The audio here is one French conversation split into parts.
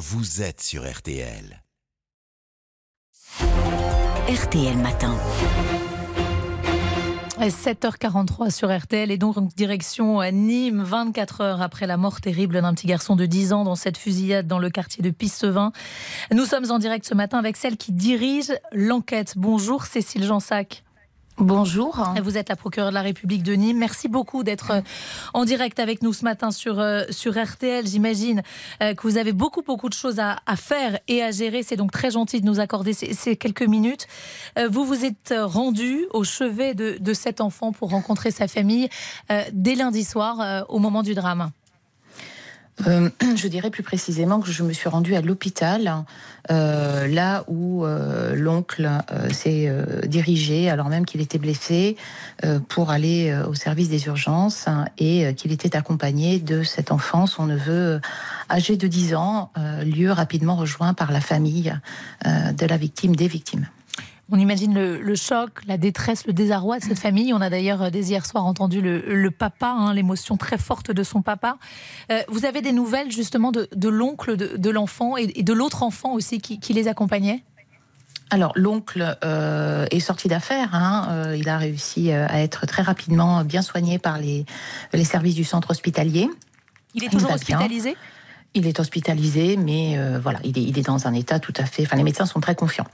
vous êtes sur RTL. RTL Matin. 7h43 sur RTL et donc direction Nîmes, 24 heures après la mort terrible d'un petit garçon de 10 ans dans cette fusillade dans le quartier de Pissevin. Nous sommes en direct ce matin avec celle qui dirige l'enquête. Bonjour Cécile Jansac. Bonjour. Vous êtes la procureure de la République de Nîmes. Merci beaucoup d'être euh, en direct avec nous ce matin sur, euh, sur RTL. J'imagine euh, que vous avez beaucoup, beaucoup de choses à, faire et à gérer. C'est donc très gentil de nous accorder ces, quelques minutes. Vous vous êtes rendu au chevet de, de, cet enfant pour rencontrer sa famille dès lundi soir au moment du drame. Euh, je dirais plus précisément que je me suis rendue à l'hôpital, euh, là où euh, l'oncle s'est dirigé, alors même qu'il était blessé, pour aller au service des urgences et qu'il était accompagné de cet enfant, son neveu âgé de 10 ans, lieu rapidement rejoint par la famille de la victime, des victimes. On imagine le, choc, la détresse, le désarroi de cette famille. On a d'ailleurs euh, dès hier soir entendu le, papa, hein, l'émotion très forte de son papa. Euh, vous avez des nouvelles justement de, l'oncle de, l'enfant et, de l'autre enfant aussi qui, les accompagnait? Alors l'oncle euh, est sorti d'affaires. Hein. il a réussi à être très rapidement bien soigné par les, les services du centre hospitalier. Il est toujours hospitalisé? Il est hospitalisé, mais euh, voilà, il est, il est, dans un état tout à fait. Enfin, les médecins sont très confiants.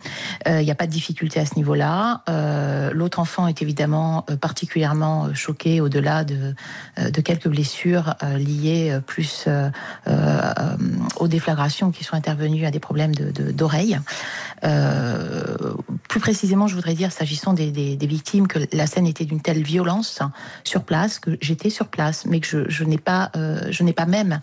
Euh, il n'y a pas de difficulté à ce niveau-là. Euh, l'autre enfant est évidemment particulièrement choqué, au-delà de, de, quelques blessures liées plus aux déflagrations qui sont intervenues à des problèmes d'oreille. De, plus précisément, je voudrais dire, s'agissant des, victimes, que la scène était d'une telle violence sur place que j'étais sur place, mais que je, n'ai pas, je n'ai pas même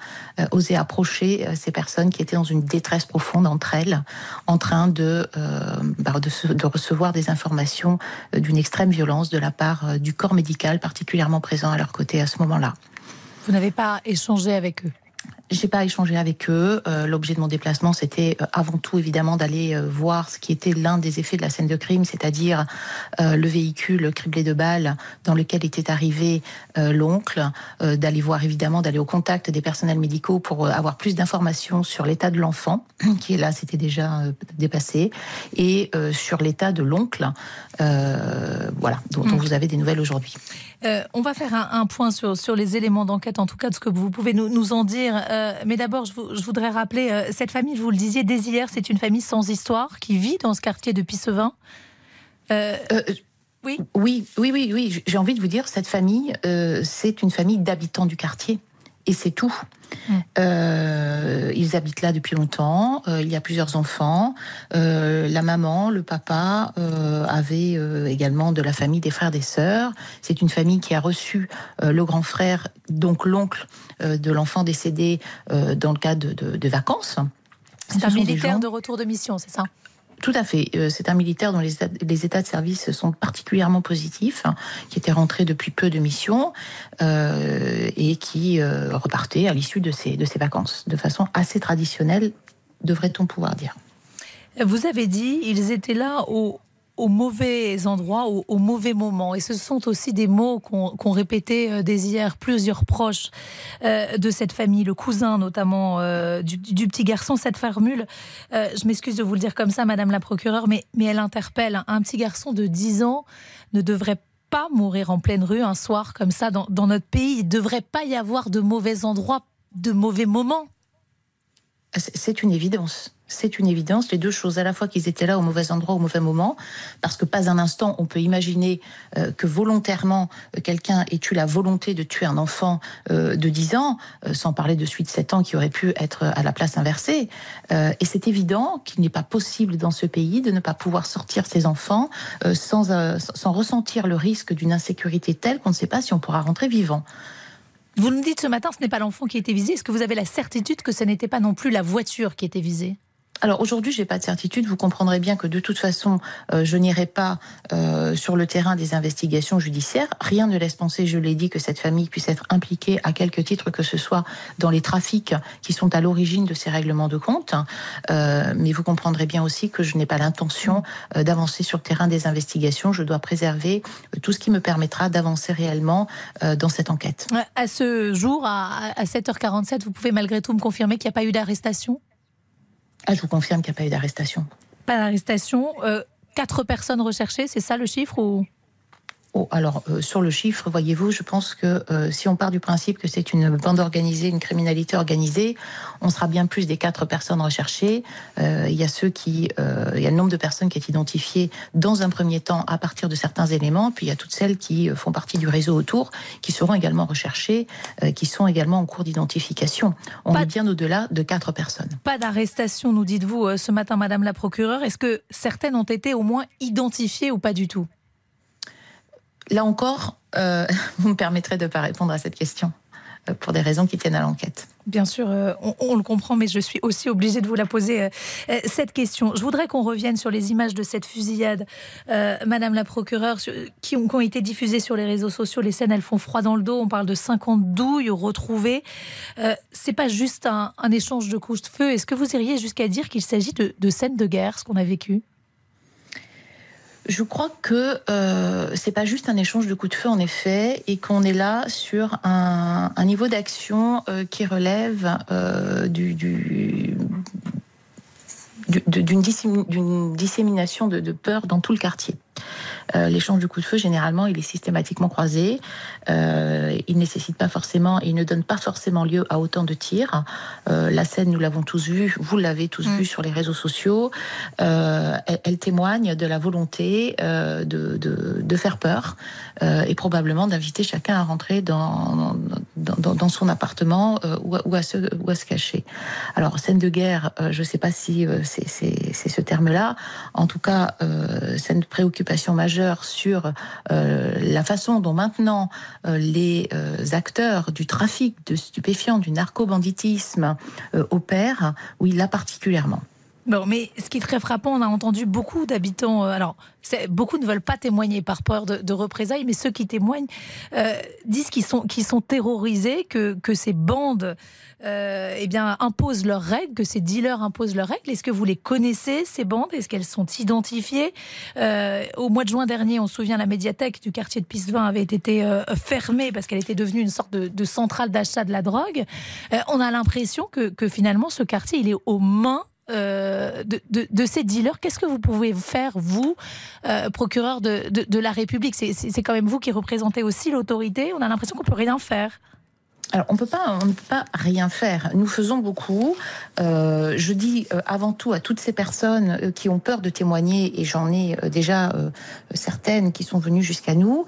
osé approcher euh, ces personnes qui étaient dans une détresse profonde entre elles, en train de, euh, bah, de, recevoir des informations euh, d'une extrême violence de la part du corps médical particulièrement présent à leur côté à ce moment-là. Vous n'avez pas échangé avec eux? J'ai pas échangé avec eux. Euh, l'objet de mon déplacement, c'était euh, avant tout évidemment d'aller euh, voir ce qui était l'un des effets de la scène de crime, c'est-à-dire le véhicule criblé de balles dans lequel était arrivé l'oncle, d'aller voir évidemment, d'aller au contact des personnels médicaux pour avoir plus d'informations sur l'état de l'enfant, qui là, c'était déjà dépassé, et sur l'état de l'oncle, voilà, dont, hmm. vous avez des nouvelles aujourd'hui. on va faire un, point sur, sur les éléments d'enquête, en tout cas de ce que vous pouvez nous, nous en dire. Euh, mais d'abord, je, voudrais rappeler, euh, cette famille, vous le disiez dès hier, c'est une famille sans histoire qui vit dans ce quartier de Pissevin. Euh, oui. oui, oui, oui, oui. J'ai envie de vous dire, cette famille, c'est une famille d'habitants du quartier et c'est tout. Euh, ils habitent là depuis longtemps. Euh, il y a plusieurs enfants. Euh, la maman, le papa avaient également de la famille, des frères, des sœurs. C'est une famille qui a reçu le grand frère, donc l'oncle de l'enfant décédé, dans le cadre de, vacances. C'est un militaire de retour de mission, c'est ça? Tout à fait. Euh, c'est un militaire dont les états, de service sont particulièrement positifs, hein, qui était rentré depuis peu de missions euh, et qui euh, repartait à l'issue de ses, de ses vacances, de façon assez traditionnelle, devrait-on pouvoir dire. Vous avez dit, ils étaient là au, au mauvais endroit, au, mauvais moment. Et ce sont aussi des mots qu'ont répété euh, dès hier plusieurs proches euh, de cette famille, le cousin notamment euh, du, petit garçon, cette formule. je m'excuse de vous le dire comme ça, Madame la procureure, mais, mais elle interpelle. Un petit garçon de 10 ans ne devrait pas mourir en pleine rue un soir comme ça dans, dans notre pays. Il ne devrait pas y avoir de mauvais endroits, de mauvais moments. C'est une évidence c'est une évidence. Les deux choses, à la fois qu'ils étaient là au mauvais endroit, au mauvais moment, parce que pas un instant on peut imaginer euh, que volontairement euh, quelqu'un ait eu la volonté de tuer un enfant euh, de 10 ans, sans parler de suite 7 ans qui aurait pu être à la place inversée. et c'est évident qu'il n'est pas possible dans ce pays de ne pas pouvoir sortir ses enfants sans, sans ressentir le risque d'une insécurité telle qu'on ne sait pas si on pourra rentrer vivant. Vous nous dites ce matin, ce n'est pas l'enfant qui été visé. Est-ce que vous avez la certitude que ce n'était pas non plus la voiture qui était visée? Alors aujourd'hui, j'ai pas de certitude. Vous comprendrez bien que de toute façon, euh, je n'irai pas euh, sur le terrain des investigations judiciaires. Rien ne laisse penser, je l'ai dit, que cette famille puisse être impliquée à quelque titre que ce soit dans les trafics qui sont à l'origine de ces règlements de compte. Euh, mais vous comprendrez bien aussi que je n'ai pas l'intention d'avancer sur le terrain des investigations. Je dois préserver tout ce qui me permettra d'avancer réellement dans cette enquête. À ce jour, à 7h47, vous pouvez malgré tout me confirmer qu'il n'y a pas eu d'arrestation? Ah, je vous confirme qu'il n'y a pas eu d'arrestation. Pas d'arrestation. quatre personnes recherchées, c'est ça le chiffre ou Oh, alors, euh, sur le chiffre, voyez-vous, je pense que euh, si on part du principe que c'est une bande organisée, une criminalité organisée, on sera bien plus des quatre personnes recherchées. Euh, il y a ceux qui, il y a le nombre de personnes qui est identifié dans un premier temps à partir de certains éléments, puis il y a toutes celles qui font partie du réseau autour, qui seront également recherchées, qui sont également en cours d'identification. On est bien au-delà de quatre personnes. Pas d'arrestation, nous dites-vous ce matin, Madame la procureure. Est-ce que certaines ont été au moins identifiées ou pas du tout? Là encore, euh, vous me permettrez de ne pas répondre à cette question euh, pour des raisons qui tiennent à l'enquête. Bien sûr, euh, on, le comprend, mais je suis aussi obligée de vous la poser cette question. Je voudrais qu'on revienne sur les images de cette fusillade, Madame la procureure, qui ont, été diffusées sur les réseaux sociaux. Les scènes, elles font froid dans le dos. On parle de 50 douilles retrouvées. C'est pas juste un, échange de coups de feu. Est-ce que vous iriez jusqu'à dire qu'il s'agit de, de scènes de guerre, ce qu'on a vécu je crois que euh, c'est pas juste un échange de coups de feu en effet, et qu'on est là sur un, niveau d'action euh, qui relève euh, du, d'une dissémination de, peur dans tout le quartier. Euh, l'échange de coups de feu, généralement, il est systématiquement croisé. Euh, il ne nécessite pas forcément, il ne donne pas forcément lieu à autant de tirs. Euh, la scène, nous l'avons tous vue, vous l'avez tous mm. vue sur les réseaux sociaux. Elle, témoigne de la volonté de, faire peur et probablement d'inviter chacun à rentrer dans, dans, son appartement ou, à se, ou à se cacher. Alors, scène de guerre, je ne sais pas si c'est ce terme-là. En tout cas, c'est une préoccupation majeure sur euh, la façon dont maintenant euh, les euh, acteurs du trafic de stupéfiants, du narco-banditisme opèrent, oui, là particulièrement. Bon, mais ce qui est très frappant, on a entendu beaucoup d'habitants. alors, beaucoup ne veulent pas témoigner par peur de, représailles, mais ceux qui témoignent disent qu'ils sont, qu'ils sont terrorisés, que, que ces bandes euh, eh bien, imposent leurs règles, que ces dealers imposent leurs règles. Est-ce que vous les connaissez, ces bandes? Est-ce qu'elles sont identifiées? Euh, Au mois de juin dernier, on se souvient, la médiathèque du quartier de Pistevin avait été euh, fermée parce qu'elle était devenue une sorte de, centrale d'achat de la drogue. on a l'impression que, finalement, ce quartier, il est aux mains de, ces dealers. Qu'est-ce que vous pouvez faire, vous, procureur de, la République? C'est quand même vous qui représentez aussi l'autorité. On a l'impression qu'on peut rien faire. Alors, on, ne peut pas rien faire. Nous faisons beaucoup. Euh, je dis euh, avant tout à toutes ces personnes euh, qui ont peur de témoigner, et j'en ai déjà certaines qui sont venues jusqu'à nous,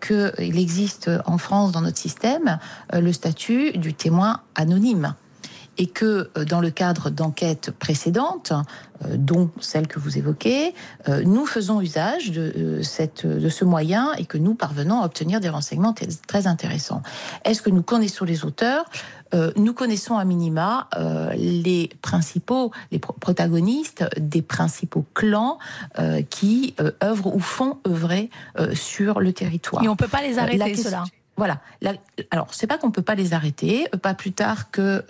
qu'il existe en France, dans notre système, le statut du témoin anonyme et que euh, dans le cadre d'enquêtes précédentes, euh, dont celle que vous évoquez, euh, nous faisons usage de, cette, de ce moyen et que nous parvenons à obtenir des renseignements très intéressants. Est-ce que nous connaissons les auteurs? Nous connaissons à minima les principaux, les protagonistes des principaux clans qui œuvrent ou font œuvrer sur le territoire. Et on ne peut pas les arrêter, cela voilà. alors, c'est pas qu'on peut pas les arrêter. Pas plus tard que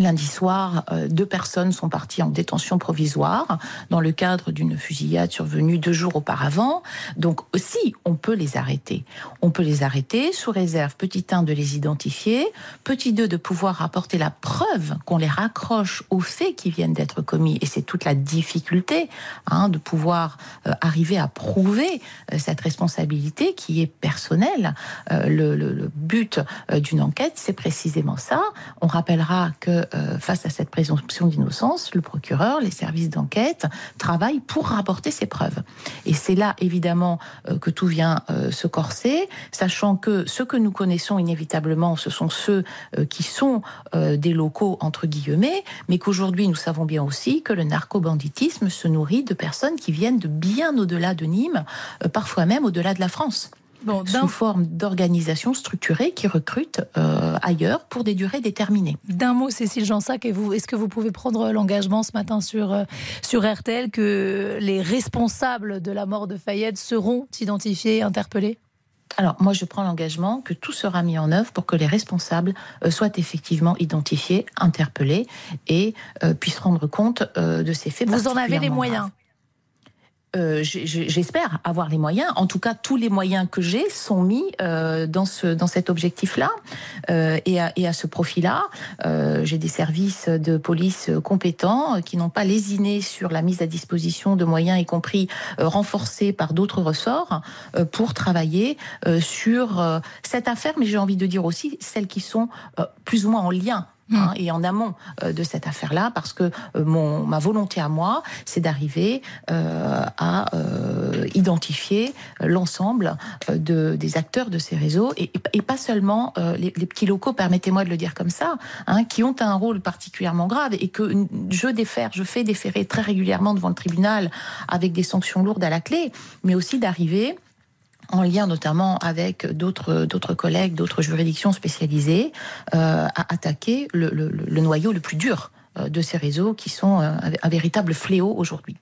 Lundi soir, euh, deux personnes sont parties en détention provisoire dans le cadre d'une fusillade survenue deux jours auparavant. Donc aussi, on peut les arrêter. On peut les arrêter sous réserve, petit 1, de les identifier, petit 2, de pouvoir apporter la preuve qu'on les raccroche aux faits qui viennent d'être commis. Et c'est toute la difficulté hein, de pouvoir euh, arriver à prouver euh, cette responsabilité qui est personnelle. le, le, but d'une enquête, c'est précisément ça. On rappellera que euh, face à cette présomption d'innocence, le procureur, les services d'enquête travaillent pour rapporter ces preuves. Et c'est là, évidemment, euh, que tout vient euh, se corser, sachant que ce que nous connaissons inévitablement, ce sont ceux qui sont des locaux, entre guillemets, mais qu'aujourd'hui, nous savons bien aussi que le narco-banditisme se nourrit de personnes qui viennent de bien au-delà de Nîmes, parfois même au-delà de la France sous forme d'organisation structurée qui recrute euh, ailleurs pour des durées déterminées. D'un mot, Cécile Jansac, est-ce que vous pouvez prendre l'engagement ce matin sur, euh, sur RTL que les responsables de la mort de Fayette seront identifiés et interpellés? Alors, moi, je prends l'engagement que tout sera mis en œuvre pour que les responsables euh, soient effectivement identifiés, interpellés et puissent rendre compte de ces faits. Vous en avez les moyens j'espère avoir les moyens. En tout cas, tous les moyens que j'ai sont mis dans, ce, dans cet objectif-là et, à, et à ce profit-là. j'ai des services de police compétents qui n'ont pas lésiné sur la mise à disposition de moyens, y compris renforcés par d'autres ressorts, pour travailler sur cette affaire, mais j'ai envie de dire aussi celles qui sont plus ou moins en lien Hein, hmm. et en amont euh, de cette affaire-là, parce que euh, mon, ma volonté à moi, c'est d'arriver euh, à identifier l'ensemble de, des acteurs de ces réseaux, et, et pas seulement les, les, petits locaux, permettez-moi de le dire comme ça, hein, qui ont un rôle particulièrement grave, et que je défère, je fais déférer très régulièrement devant le tribunal avec des sanctions lourdes à la clé, mais aussi d'arriver en lien notamment avec d'autres collègues, d'autres juridictions spécialisées, euh, à attaquer le, noyau le plus dur euh, de ces réseaux qui sont euh, un véritable fléau aujourd'hui.